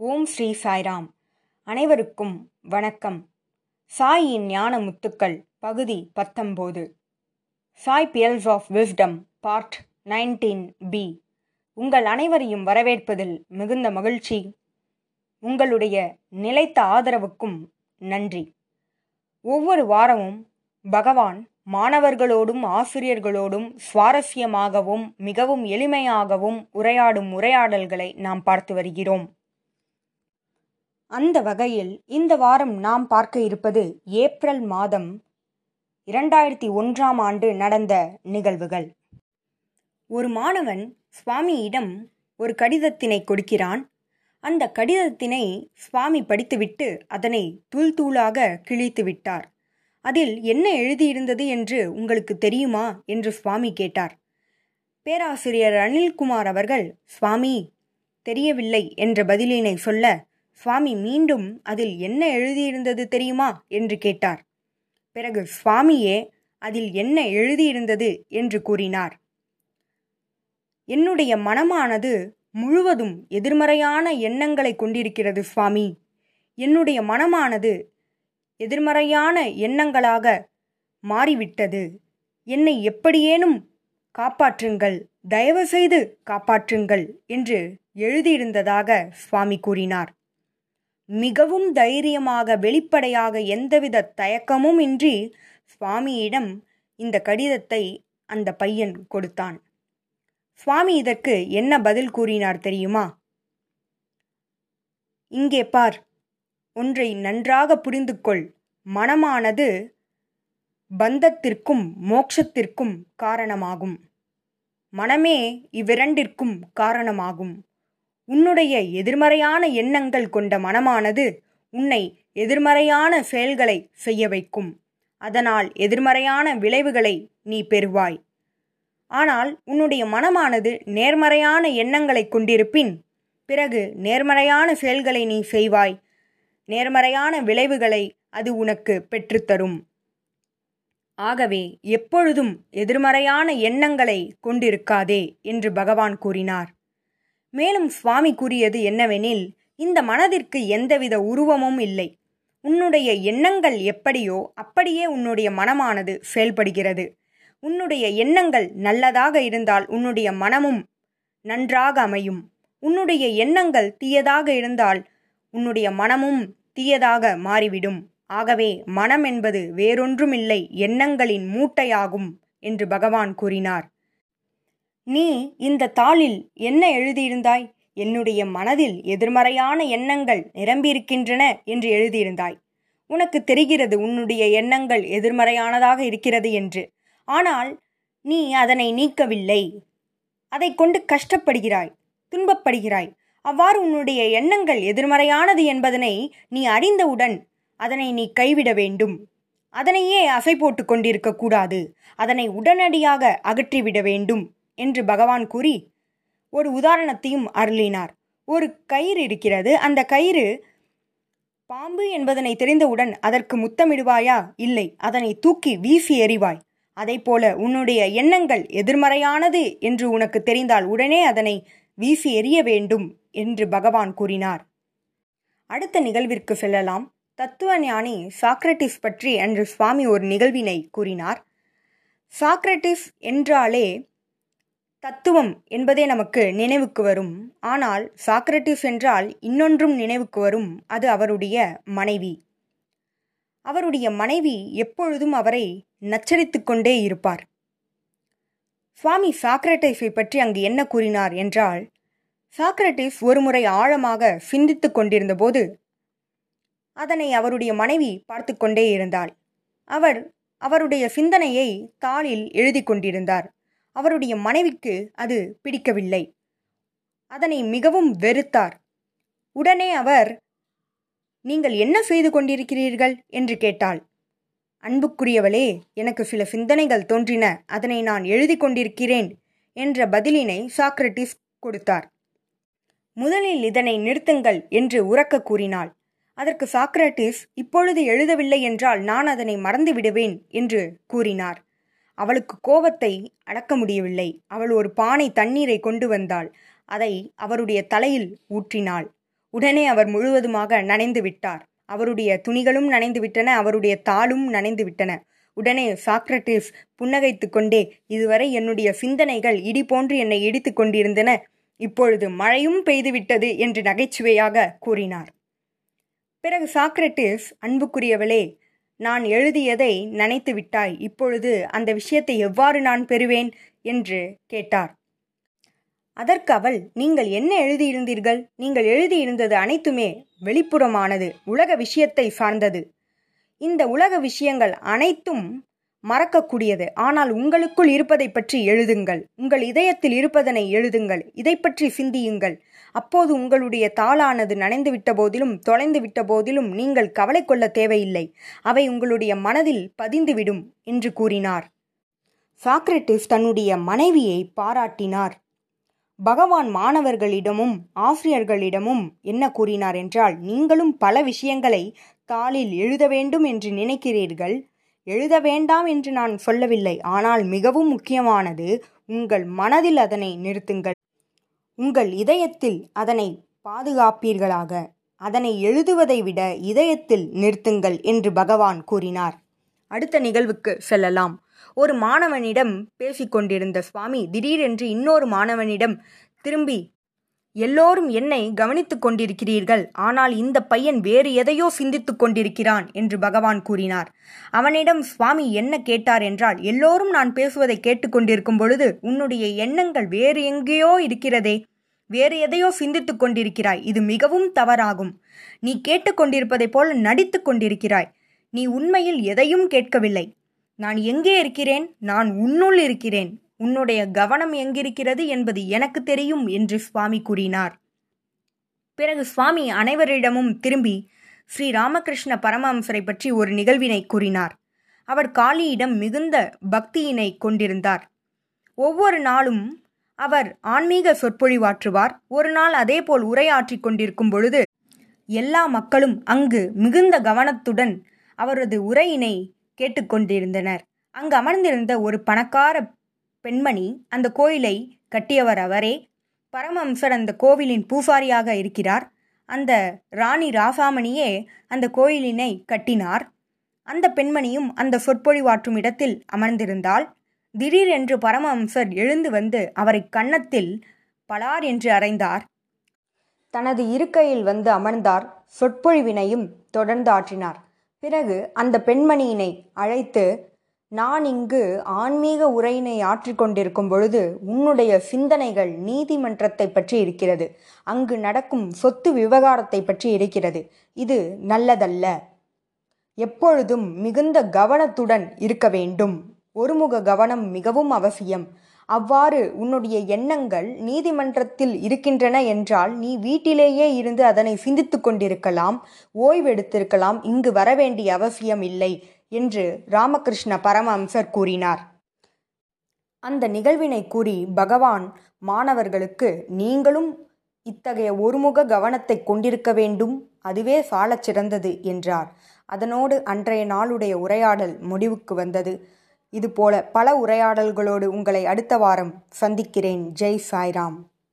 ஓம் ஸ்ரீ சாய்ராம். அனைவருக்கும் வணக்கம். சாயின் ஞான முத்துக்கள் பகுதி பத்தொம்போது Sai pearls of wisdom part nineteen B உங்கள் அனைவரையும் வரவேற்பதில் மிகுந்த மகிழ்ச்சி. உங்களுடைய நிலைத்த ஆதரவுக்கும் நன்றி. ஒவ்வொரு வாரமும் பகவான் மாணவர்களோடும் ஆசிரியர்களோடும் சுவாரஸ்யமாகவும் மிகவும் எளிமையாகவும் உரையாடும் உரையாடல்களை நாம் பார்த்து வருகிறோம். அந்த வகையில் இந்த வாரம் நாம் பார்க்க இருப்பது ஏப்ரல் மாதம் இரண்டாயிரத்தி ஒன்றாம் ஆண்டு நடந்த நிகழ்வுகள். ஒரு மாணவன் சுவாமியிடம் ஒரு கடிதத்தினை கொடுக்கிறான். அந்த கடிதத்தினை சுவாமி படித்துவிட்டு அதனை தூள் தூளாக கிழித்து விட்டார். அதில் என்ன எழுதியிருந்தது என்று உங்களுக்கு தெரியுமா? என்று சுவாமி கேட்டார். பேராசிரியர் அனில்குமார் அவர்கள் சுவாமி தெரியவில்லை என்ற பதிலினை சொல்ல சுவாமி மீண்டும் அதில் என்ன எழுதியிருந்தது தெரியுமா? என்று கேட்டார். பிறகு சுவாமியே அதில் என்ன எழுதியிருந்தது? என்று கூறினார். என்னுடைய மனமானது முழுவதும் எதிர்மறையான எண்ணங்களை கொண்டிருக்கிறது சுவாமி. என்னுடைய மனமானது எதிர்மறையான எண்ணங்களாக மாறிவிட்டது. என்னை எப்படியேனும் காப்பாற்றுங்கள் தயவு செய்து காப்பாற்றுங்கள் என்று எழுதியிருந்ததாக சுவாமி கூறினார். மிகவும் தைரியமாக வெளிப்படையாக எந்தவித தயக்கமும் இன்றி சுவாமியிடம் இந்த கடிதத்தை அந்த பையன் கொடுத்தான். சுவாமி இதற்கு என்ன பதில் கூறினார் தெரியுமா? இங்கே பார் ஒன்றை நன்றாக புரிந்து கொள் மனமானது பந்தத்திற்கும் மோட்சத்திற்கும் காரணமாகும். மனமே இவ்விரண்டிற்கும் காரணமாகும். உன்னுடைய எதிர்மறையான எண்ணங்கள் கொண்ட மனமானது உன்னை எதிர்மறையான செயல்களை செய்ய வைக்கும். அதனால் எதிர்மறையான விளைவுகளை நீ பெறுவாய். ஆனால் உன்னுடைய மனமானது நேர்மறையான எண்ணங்களை கொண்டிருப்பின் பிறகு நேர்மறையான செயல்களை நீ செய்வாய். நேர்மறையான விளைவுகளை அது உனக்கு பெற்றுத்தரும் ஆகவே எப்பொழுதும் எதிர்மறையான எண்ணங்களை கொண்டிருக்காதே என்று பகவான் கூறினார். மேலும் சுவாமி கூறியது என்னவெனில் இந்த மனதிற்கு எந்தவித உருவமும் இல்லை. உன்னுடைய எண்ணங்கள் எப்படியோ அப்படியே உன்னுடைய மனமானது செயல்படுகிறது. உன்னுடைய எண்ணங்கள் நல்லதாக இருந்தால் உன்னுடைய மனமும் நன்றாக அமையும். உன்னுடைய எண்ணங்கள் தீயதாக இருந்தால் உன்னுடைய மனமும் தீயதாக மாறிவிடும். ஆகவே மனம் என்பது வேறொன்றுமில்லை எண்ணங்களின் மூட்டையாகும் என்று பகவான் கூறினார். நீ இந்த தாளில் என்ன எழுதியிருந்தாய்? என்னுடைய மனதில் எதிர்மறையான எண்ணங்கள் நிரம்பியிருக்கின்றன என்று எழுதியிருந்தாய். உனக்கு தெரிகிறது உன்னுடைய எண்ணங்கள் எதிர்மறையானதாக இருக்கிறது என்று. ஆனால் நீ அதனை நீக்கவில்லை. அதை கொண்டு கஷ்டப்படுகிறாய் துன்பப்படுகிறாய். அவ்வாறு உன்னுடைய எண்ணங்கள் எதிர்மறையானது என்பதனை நீ அறிந்தவுடன் அதனை நீ கைவிட வேண்டும். அதனையே அசை போட்டு கொண்டிருக்க கூடாது. அதனை உடனடியாக அகற்றிவிட வேண்டும். என்று பகவான் கூறி ஒரு உதாரணத்தையும் அருளினார். ஒரு கயிறு இருக்கிறது. அந்த கயிறு பாம்பு என்பதனை தெரிந்தவுடன் அதற்கு முத்தமிடுவாயா? இல்லை. அதனை தூக்கி வீசி எறிவாய். போல உன்னுடைய எண்ணங்கள் எதிர்மறையானது என்று உனக்கு தெரிந்தால் உடனே அதனை வீசி எறிய வேண்டும் என்று பகவான் கூறினார். அடுத்த நிகழ்விற்கு செல்லலாம். தத்துவ ஞானி சாக்ரட்டிஸ் பற்றி அன்று சுவாமி ஒரு நிகழ்வினை கூறினார். சாக்ரட்டிஸ் என்றாலே தத்துவம் என்பதே நமக்கு நினைவுக்கு வரும். ஆனால் சாக்ரட்டிஸ் என்றால் இன்னொன்றும் நினைவுக்கு வரும். அது அவருடைய மனைவி. அவருடைய மனைவி எப்பொழுதும் அவரை நச்சரித்து கொண்டே இருப்பார். சுவாமி சாக்ரட்டிஸை பற்றி அங்கு என்ன கூறினார் என்றால் சாக்ரட்டிஸ் ஒருமுறை ஆழமாக சிந்தித்துக் கொண்டிருந்தபோது அதனை அவருடைய மனைவி பார்த்து கொண்டே இருந்தாள். அவர் அவருடைய சிந்தனையை தாளில் எழுதி கொண்டிருந்தார். அவருடைய மனைவிக்கு அது பிடிக்கவில்லை. அதனை மிகவும் வெறுத்தார். உடனே அவர் நீங்கள் என்ன செய்து கொண்டிருக்கிறீர்கள்? என்று கேட்டாள். அன்புக்குரியவளே எனக்கு சில சிந்தனைகள் தோன்றின. அதனை நான் எழுதி கொண்டிருக்கிறேன் என்ற பதிலினை சாக்ரட்டிஸ் கொடுத்தார். முதலில் இதனை நிறுத்துங்கள் என்று உறக்க கூறினாள். அதற்கு சாக்ரட்டிஸ் இப்பொழுது எழுதவில்லை என்றால் நான் அதனை மறந்து விடுவேன் என்று கூறினார். அவளுக்கு கோபத்தை அடக்க முடியவில்லை. அவள் ஒரு பானை தண்ணீரை கொண்டு வந்தாள். அதை அவருடைய தலையில் ஊற்றினாள். உடனே அவர் முழுவதுமாக நனைந்து விட்டார். அவருடைய துணிகளும் நனைந்து விட்டன. அவருடைய தாளும் நனைந்து விட்டன. உடனே சாக்ரட்டிஸ் புன்னகைத்து கொண்டே இதுவரை என்னுடைய சிந்தனைகள் இடி போன்று என்னை இடித்து கொண்டிருந்தன. இப்பொழுது மழையும் பெய்துவிட்டது என்று நகைச்சுவையாக கூறினார். பிறகு சாக்ரட்டிஸ் அன்புக்குரியவளே நான் எழுதியதை நினைத்து விட்டாய் இப்பொழுது அந்த விஷயத்தை எவ்வாறு நான் பெறுவேன்? என்று கேட்டார். அதற்கு அவள் நீங்கள் என்ன எழுதியிருந்தீர்கள்? நீங்கள் எழுதியிருந்தது அனைத்துமே வெளிப்புறமானது உலக விஷயத்தை சார்ந்தது. இந்த உலக விஷயங்கள் அனைத்தும் மறக்கக்கூடியது. ஆனால் உங்களுக்குள் இருப்பதை பற்றி எழுதுங்கள். உங்கள் இதயத்தில் இருப்பதனை எழுதுங்கள். இதை பற்றி சிந்தியுங்கள். அப்போது உங்களுடைய தாளானது நனைந்து விட்ட போதிலும் தொலைந்து விட்ட போதிலும் நீங்கள் கவலை கொள்ள தேவையில்லை. அவை உங்களுடைய மனதில் பதிந்துவிடும் என்று கூறினார். சாக்ரட்டிஸ் தன்னுடைய மனைவியை பாராட்டினார். பகவான் மாணவர்களிடமும் ஆசிரியர்களிடமும் என்ன கூறினார் என்றால் நீங்களும் பல விஷயங்களை தாளில் எழுத வேண்டும் என்று நினைக்கிறீர்கள். எழுத வேண்டாம் என்று நான் சொல்லவில்லை. ஆனால் மிகவும் முக்கியமானது உங்கள் மனதில் அதனை நிறுத்துங்கள். உங்கள் இதயத்தில் அதனை பாதுகாப்பீர்களாக. அதனை எழுதுவதை விட இதயத்தில் நிறுத்துங்கள் என்று பகவான் கூறினார். அடுத்த நிகழ்வுக்கு செல்லலாம். ஒரு மாணவனிடம் பேசிக்கொண்டிருந்த சுவாமி திடீரென்று இன்னொரு மாணவனிடம் திரும்பி எல்லோரும் என்னை கவனித்துக் கொண்டிருக்கிறீர்கள். ஆனால் இந்த பையன் வேறு எதையோ சிந்தித்துக் கொண்டிருக்கிறான் என்று பகவான் கூறினார். அவனிடம் சுவாமி என்ன கேட்டார் என்றால் எல்லோரும் நான் பேசுவதை கேட்டுக்கொண்டிருக்கும் பொழுது உன்னுடைய எண்ணங்கள் வேறு எங்கேயோ இருக்கிறதே. வேறு எதையோ சிந்தித்துக் கொண்டிருக்கிறாய். இது மிகவும் தவறாகும். நீ கேட்டுக்கொண்டிருப்பதைப் போல நடித்துக் கொண்டிருக்கிறாய். நீ உண்மையில் எதையும் கேட்கவில்லை. நான் எங்கே இருக்கிறேன்? நான் உன்னுள் இருக்கிறேன். உன்னுடைய கவனம் எங்கிருக்கிறது என்பது எனக்கு தெரியும் என்று சுவாமி கூறினார். பிறகு சுவாமி அனைவரிடமும் திரும்பி ஸ்ரீ ராமகிருஷ்ண பரமஹம்சரை பற்றி ஒரு நிகழ்வினை கூறினார். அவர் காளியிடம் மிகுந்த பக்தியினை கொண்டிருந்தார். ஒவ்வொரு நாளும் அவர் ஆன்மீக சொற்பொழிவாற்றுவார். ஒரு நாள் அதேபோல் உரையாற்றிக் கொண்டிருக்கும் பொழுது எல்லா மக்களும் அங்கு மிகுந்த கவனத்துடன் அவரது உரையினை கேட்டுக்கொண்டிருந்தனர் அங்கு அமர்ந்திருந்த ஒரு பணக்கார பெண்மணி அந்த கோயிலை கட்டியவர் அவரே. பரமஹம்சர் அந்த கோவிலின் பூசாரியாக இருக்கிறார். அந்த ராணி ராசாமணியே அந்த கோயிலினை கட்டினார். அந்த பெண்மணியும் அந்த சொற்பொழிவாற்றும் இடத்தில் அமர்ந்திருந்தால் திடீரென்று பரமஹம்சர் எழுந்து வந்து அவரை கன்னத்தில் பலார் என்று அறைந்தார். தனது இருக்கையில் வந்து அமர்ந்தார். சொற்பொழிவினையும் தொடர்ந்து ஆற்றினார். பிறகு அந்த பெண்மணியினை அழைத்து நான் இங்கு ஆன்மீக உரையினை ஆற்றிக்கொண்டிருக்கும் பொழுது உன்னுடைய சிந்தனைகள் நீதிமன்றத்தை பற்றி இருக்கிறது. அங்கு நடக்கும் சொத்து விவகாரத்தை பற்றி இருக்கிறது. இது நல்லதல்ல. எப்பொழுதும் மிகுந்த கவனத்துடன் இருக்க வேண்டும். ஒருமுக கவனம் மிகவும் அவசியம். அவ்வாறு உன்னுடைய எண்ணங்கள் நீதிமன்றத்தில் இருக்கின்றன என்றால் நீ வீட்டிலேயே இருந்து அதனை சிந்தித்து கொண்டிருக்கலாம் ஓய்வெடுத்திருக்கலாம். இங்கு வரவேண்டிய அவசியம் இல்லை. என்று ராமகிருஷ்ண பரமஹம்சர் கூறினார். அந்த நிகழ்வினை கூறி பகவான் மாணவர்களுக்கு நீங்களும் இத்தகைய ஒருமுக கவனத்தை கொண்டிருக்க வேண்டும் அதுவே சாலச் சிறந்தது என்றார். அதனோடு அன்றைய நாளுடைய உரையாடல் முடிவுக்கு வந்தது. இதுபோல பல உரையாடல்களோடு உங்களை அடுத்த வாரம் சந்திக்கிறேன். ஜெய் சாய்ராம்.